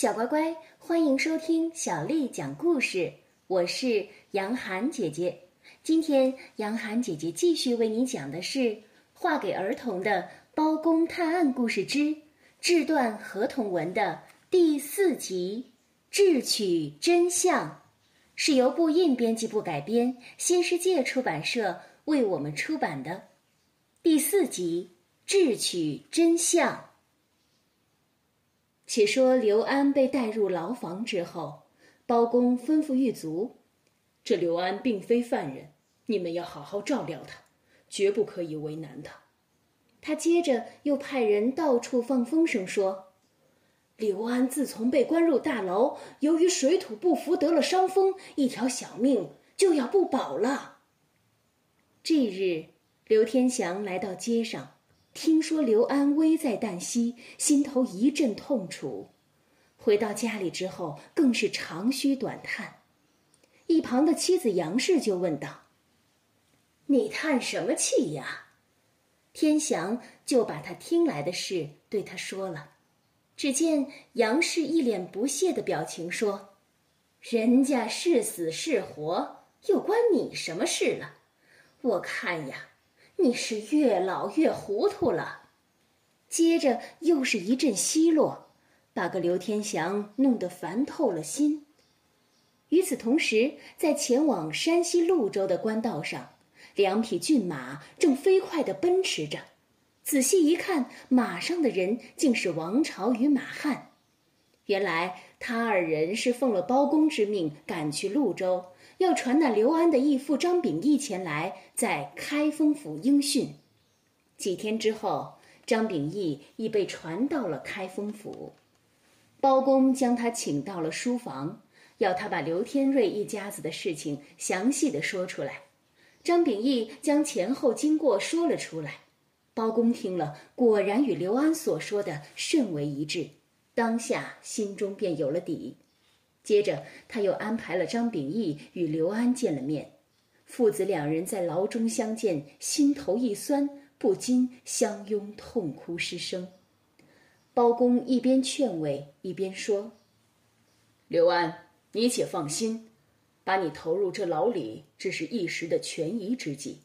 小乖乖，欢迎收听小丽讲故事。我是杨涵姐姐。今天，杨涵姐姐继续为你讲的是《画给儿童的包公探案故事之志断合同文》的第四集《智取真相》，是由布印编辑部改编，新世界出版社为我们出版的第四集《智取真相》。且说刘安被带入牢房之后，包公吩咐狱卒：“这刘安并非犯人，你们要好好照料他，绝不可以为难他。”他接着又派人到处放风声说：“刘安自从被关入大牢，由于水土不服得了伤风，一条小命就要不保了。”这日，刘天祥来到街上。听说刘安危在旦夕，心头一阵痛楚。回到家里之后，更是长吁短叹。一旁的妻子杨氏就问道：“你叹什么气呀？”天祥就把他听来的事对他说了。只见杨氏一脸不屑的表情说：“人家是死是活，又关你什么事了？我看呀。”你是越老越糊涂了，接着又是一阵奚落，把个刘天祥弄得烦透了心。与此同时，在前往山西潞州的官道上，两匹骏马正飞快地奔驰着。仔细一看，马上的人竟是王朝与马汉。原来他二人是奉了包公之命赶去潞州。要传那刘安的义父张秉义前来，在开封府应讯。几天之后，张秉义已被传到了开封府。包公将他请到了书房，要他把刘天瑞一家子的事情详细的说出来。张秉义将前后经过说了出来。包公听了，果然与刘安所说的甚为一致，当下心中便有了底。接着，他又安排了张秉义与刘安见了面，父子两人在牢中相见，心头一酸，不禁相拥痛哭失声。包公一边劝慰，一边说：“刘安，你且放心，把你投入这牢里，只是一时的权宜之计，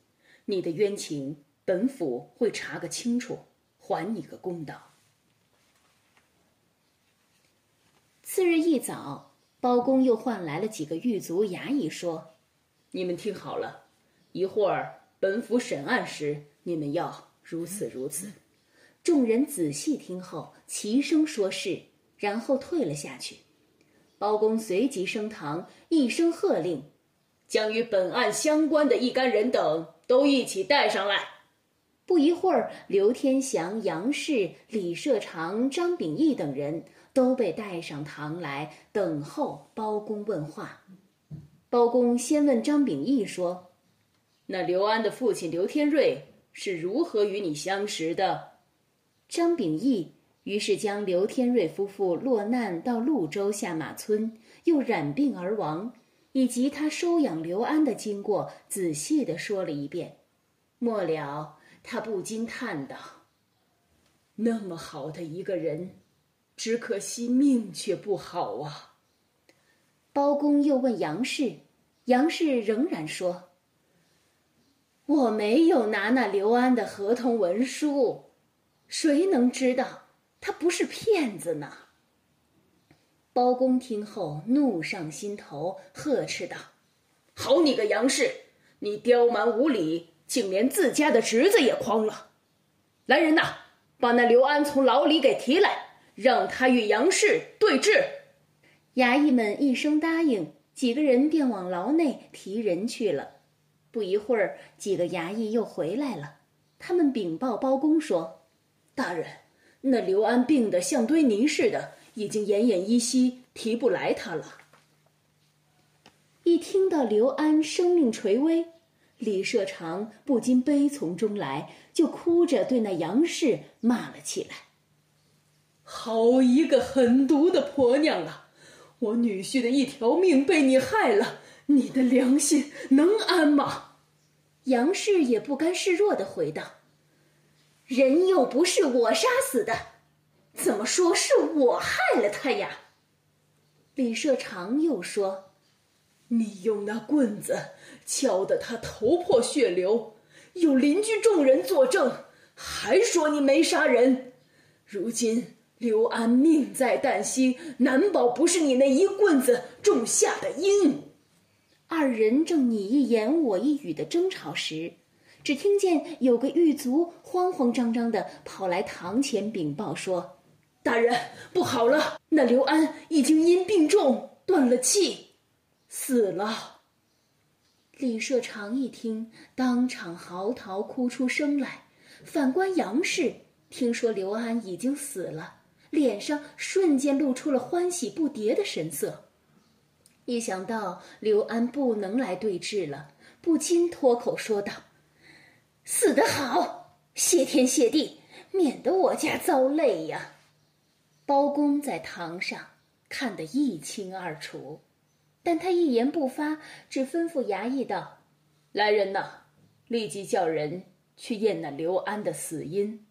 你的冤情，本府会查个清楚，还你个公道。”次日一早。包公又唤来了几个狱卒、衙役，说：“你们听好了，一会儿本府审案时，你们要如此如此。”众人仔细听后，齐声说是，然后退了下去。包公随即升堂，一声喝令：“将与本案相关的一干人等都一起带上来。”不一会儿，刘天祥、杨氏、李社长、张秉义等人。都被带上堂来等候包公问话。包公先问张秉义说：“那刘安的父亲刘天瑞是如何与你相识的？”张秉义于是将刘天瑞夫妇落难到潞州下马村，又染病而亡，以及他收养刘安的经过，仔细的说了一遍。末了，他不禁叹道：“那么好的一个人。”只可惜命却不好啊！包公又问杨氏，杨氏仍然说：“我没有拿那刘安的合同文书，谁能知道他不是骗子呢？”包公听后怒上心头，呵斥道：“好你个杨氏，你刁蛮无理，竟连自家的侄子也诓了！来人呐，把那刘安从牢里给提来！”让他与杨氏对质。衙役们一声答应，几个人便往牢内提人去了。不一会儿，几个衙役又回来了，他们禀报包公说：“大人，那刘安病得像堆泥似的，已经奄奄一息，提不来他了。”一听到刘安生命垂危，李社长不禁悲从中来，就哭着对那杨氏骂了起来。好一个狠毒的婆娘啊！我女婿的一条命被你害了，你的良心能安吗？杨氏也不甘示弱的回道：“人又不是我杀死的，怎么说是我害了他呀？”李社长又说：“你用那棍子敲得他头破血流，有邻居众人作证，还说你没杀人。如今刘安命在旦夕，难保不是你那一棍子种下的因。”二人正你一言我一语的争吵时，只听见有个狱卒慌慌张张的跑来堂前禀报说。大人，不好了！那刘安已经因病重断了气，死了。李社长一听，当场嚎啕哭出声来。反观杨氏，听说刘安已经死了，脸上瞬间露出了欢喜不迭的神色。一想到刘安不能来对质了，不禁脱口说道：“死得好，谢天谢地，免得我家遭累呀。”包公在堂上看得一清二楚，但他一言不发，只吩咐衙役道：“来人呐，立即叫人去验那刘安的死因。”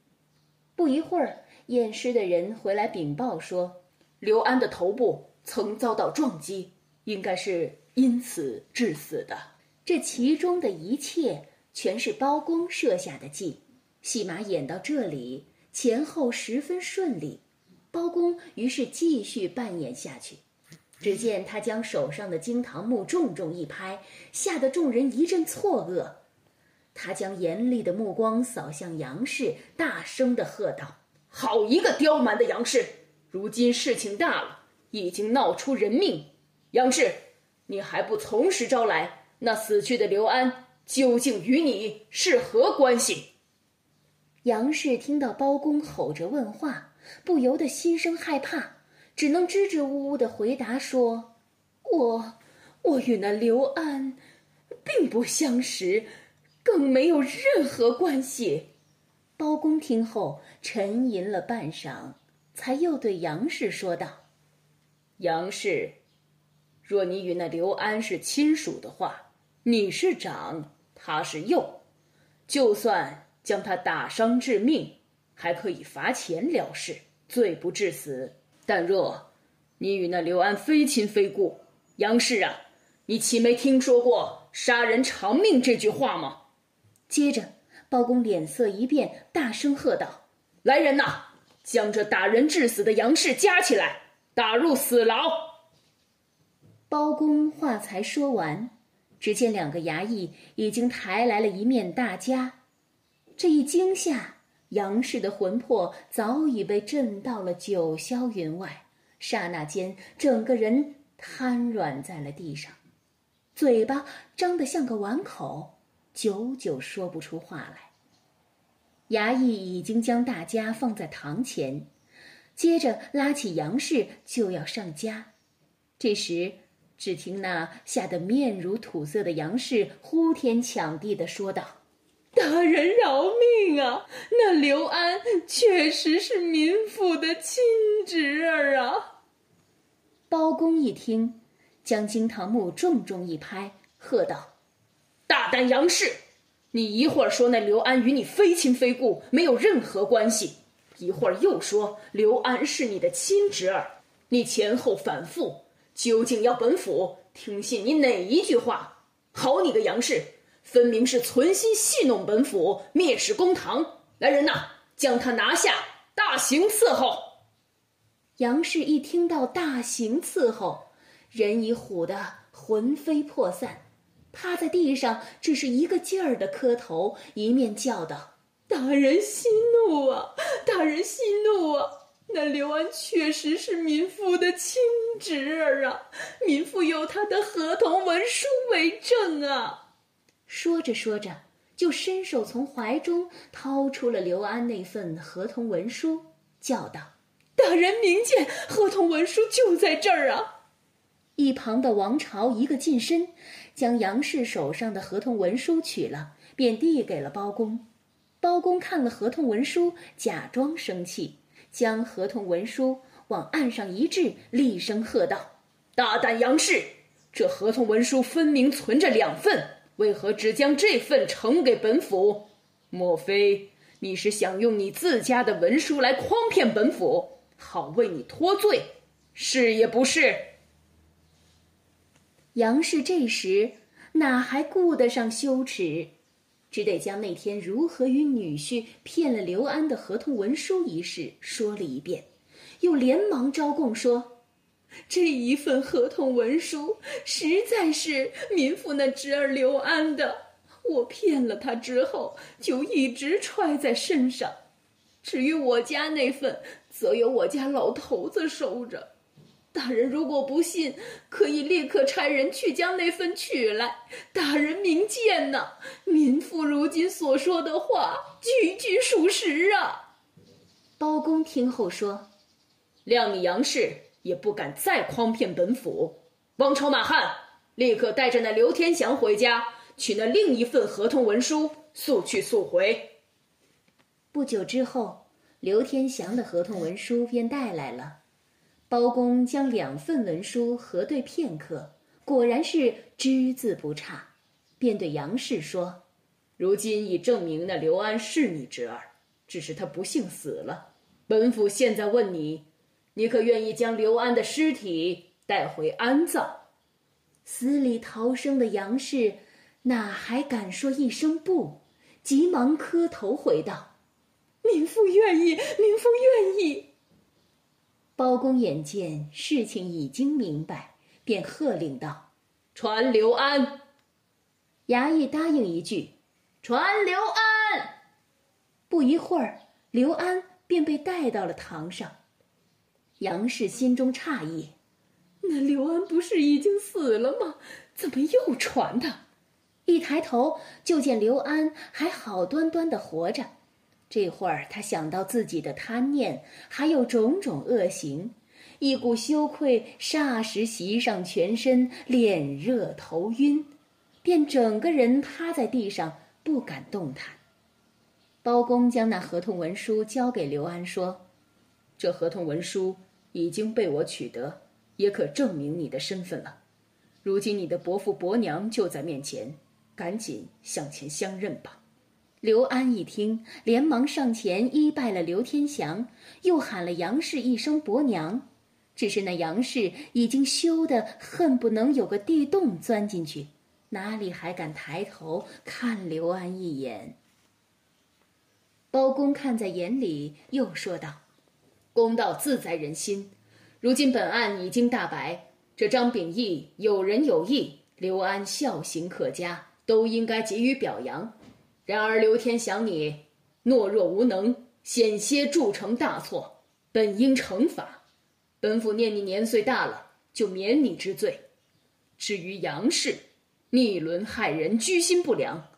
不一会儿，验尸的人回来禀报说：“刘安的头部曾遭到撞击，应该是因此致死的。”这其中的一切全是包公设下的计。戏码演到这里，前后十分顺利。包公于是继续扮演下去，只见他将手上的惊堂木重重一拍，吓得众人一阵错愕。他将严厉的目光扫向杨氏，大声的喝道：“好一个刁蛮的杨氏！如今事情大了，已经闹出人命。杨氏，你还不从实招来？那死去的刘安究竟与你是何关系？”杨氏听到包公吼着问话。不由得心生害怕，只能支支吾吾的回答说：“我，我与那刘安，并不相识，更没有任何关系。”包公听后沉吟了半晌，才又对杨氏说道：“杨氏，若你与那刘安是亲属的话，你是长，他是幼，就算将他打伤致命。”还可以罚钱了事，罪不至死。但若你与那刘安非亲非故，杨氏啊，你岂没听说过“杀人偿命”这句话吗？接着，包公脸色一变，大声喝道：“来人呐，将这打人致死的杨氏夹起来，打入死牢！”包公话才说完，只见两个衙役已经抬来了一面大枷。这一惊吓。杨氏的魂魄早已被震到了九霄云外，刹那间，整个人瘫软在了地上，嘴巴张得像个碗口，久久说不出话来。衙役已经将大家放在堂前，接着拉起杨氏就要上枷。这时，只听那吓得面如土色的杨氏呼天抢地的说道。大人饶命啊！那刘安确实是民妇的亲侄儿啊！包公一听，将惊堂木重重一拍，喝道：“大胆杨氏！你一会儿说那刘安与你非亲非故，没有任何关系；一会儿又说刘安是你的亲侄儿，你前后反复，究竟要本府听信你哪一句话？好你个杨氏！”分明是存心戏弄本府，蔑视公堂。来人呐，将他拿下，大刑伺候。杨氏一听到大刑伺候，人已唬得魂飞魄散，趴在地上，只是一个劲儿的磕头，一面叫道：“大人息怒啊！大人息怒啊！那刘安确实是民妇的亲侄儿啊，民妇有他的合同文书为证啊。”说着说着，就伸手从怀中掏出了刘安那份合同文书，叫道：“大人明鉴，合同文书就在这儿啊！”一旁的王朝一个近身，将杨氏手上的合同文书取了，便递给了包公。包公看了合同文书，假装生气，将合同文书往案上一掷，厉声喝道：“大胆杨氏！这合同文书分明存着两份。”为何只将这份呈给本府？莫非你是想用你自家的文书来诓骗本府，好为你脱罪？是也不是？杨氏这时哪还顾得上羞耻，只得将那天如何与女婿骗了刘安的合同文书一事说了一遍，又连忙招供说：“这一份合同文书实在是民妇那侄儿刘安的，我骗了他之后就一直揣在身上。至于我家那份，则由我家老头子收着。”大人如果不信，可以立刻差人去将那份取来。大人明鉴呐，民妇如今所说的话句句属实啊。包公听后说：“谅你杨氏也不敢再诓骗本府。王朝、马汉，立刻带着那刘天祥回家，取那另一份合同文书，速去速回。”不久之后，刘天祥的合同文书便带来了。包公将两份文书核对片刻，果然是只字不差，便对杨氏说：“如今已证明那刘安是你侄儿，只是他不幸死了。本府现在问你，你可愿意将刘安的尸体带回安葬？”死里逃生的杨氏哪还敢说一声不，急忙磕头回道：“民妇愿意，民妇愿意。”包公眼见事情已经明白，便喝令道：“传刘安。”衙役答应一句：“传刘安。”不一会儿，刘安便被带到了堂上。杨氏心中诧异：“那刘安不是已经死了吗？怎么又传他？”一抬头就见刘安还好端端的活着。这会儿，他想到自己的贪念，还有种种恶行，一股羞愧霎时袭上全身，脸热头晕，便整个人趴在地上，不敢动弹。包公将那合同文书交给刘安，说：“这合同文书已经被我取得，也可证明你的身份了。如今你的伯父伯娘就在面前，赶紧向前相认吧。”刘安一听，连忙上前依拜了刘天祥，又喊了杨氏一声伯娘。只是那杨氏已经羞得恨不能有个地洞钻进去，哪里还敢抬头看刘安一眼？包公看在眼里，又说道：“公道自在人心，如今本案已经大白，这张秉义有仁有义，刘安孝行可嘉，都应该给予表扬。”然而刘天祥，你懦弱无能，险些铸成大错，本应惩罚。本府念你年岁大了，就免你之罪。至于杨氏，逆伦害人，居心不良，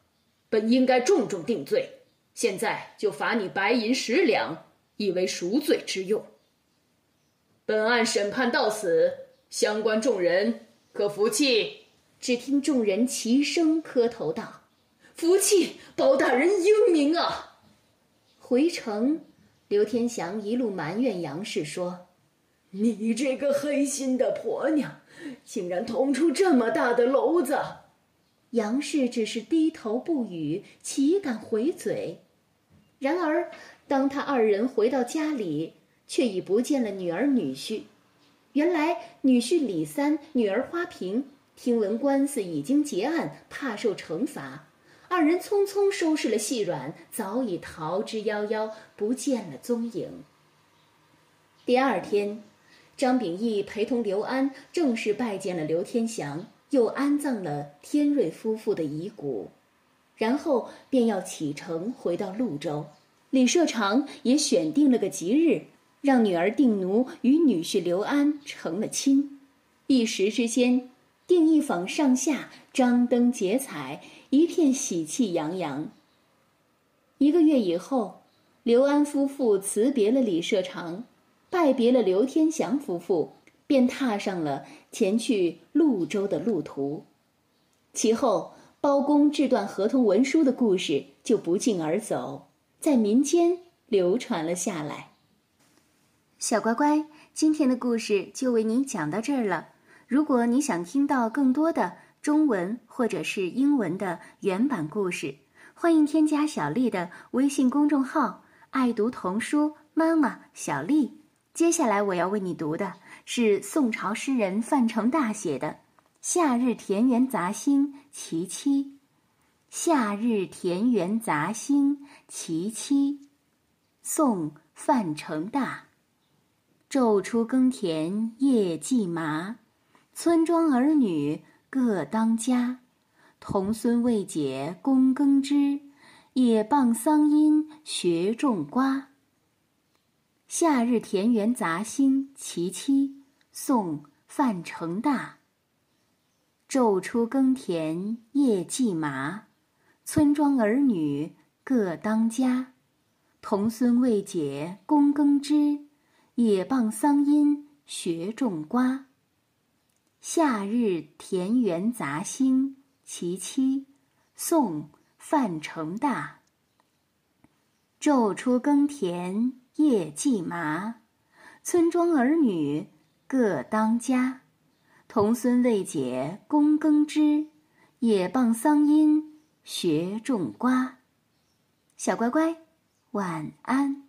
本应该重重定罪。现在就罚你白银十两，以为赎罪之用。本案审判到此，相关众人可服气。只听众人齐声磕头道。福气，包大人英明啊！回城，刘天祥一路埋怨杨氏说：“你这个黑心的婆娘，竟然捅出这么大的篓子！”杨氏只是低头不语，岂敢回嘴？然而，当他二人回到家里，却已不见了女儿女婿。原来，女婿李三，女儿花瓶，听闻官司已经结案，怕受惩罚。二人匆匆收拾了细软，早已逃之夭夭，不见了踪影。第二天，张秉义陪同刘安正式拜见了刘天祥，又安葬了天瑞夫妇的遗骨，然后便要启程回到潞州。李社长也选定了个吉日，让女儿定奴与女婿刘安成了亲。一时之间，定一坊上下张灯结彩。一片喜气洋洋。一个月以后，刘安夫妇辞别了李社长，拜别了刘天祥夫妇，便踏上了前去潞州的路途。其后，包公制断合同文书的故事就不胫而走，在民间流传了下来。小乖乖，今天的故事就为你讲到这儿了。如果你想听到更多的，中文或者是英文的原版故事，欢迎添加小丽的微信公众号“爱读童书妈妈小丽”。接下来我要为你读的是宋朝诗人范成大写的《夏日田园杂兴·其七。夏日田园杂兴·其七。宋·范成大。昼出耕田夜绩麻，村庄儿女各当家。童孙未解供耕织，也傍桑阴学种瓜。夏日田园杂兴·其七，宋·范成大。昼出耕田夜绩麻，村庄儿女各当家。童孙未解供耕织，也傍桑阴学种瓜。夏日田园杂兴·其七，宋·范成大。昼出耕田夜绩麻，村庄儿女各当家。童孙未解供耕织，也傍桑阴学种瓜。小乖乖，晚安。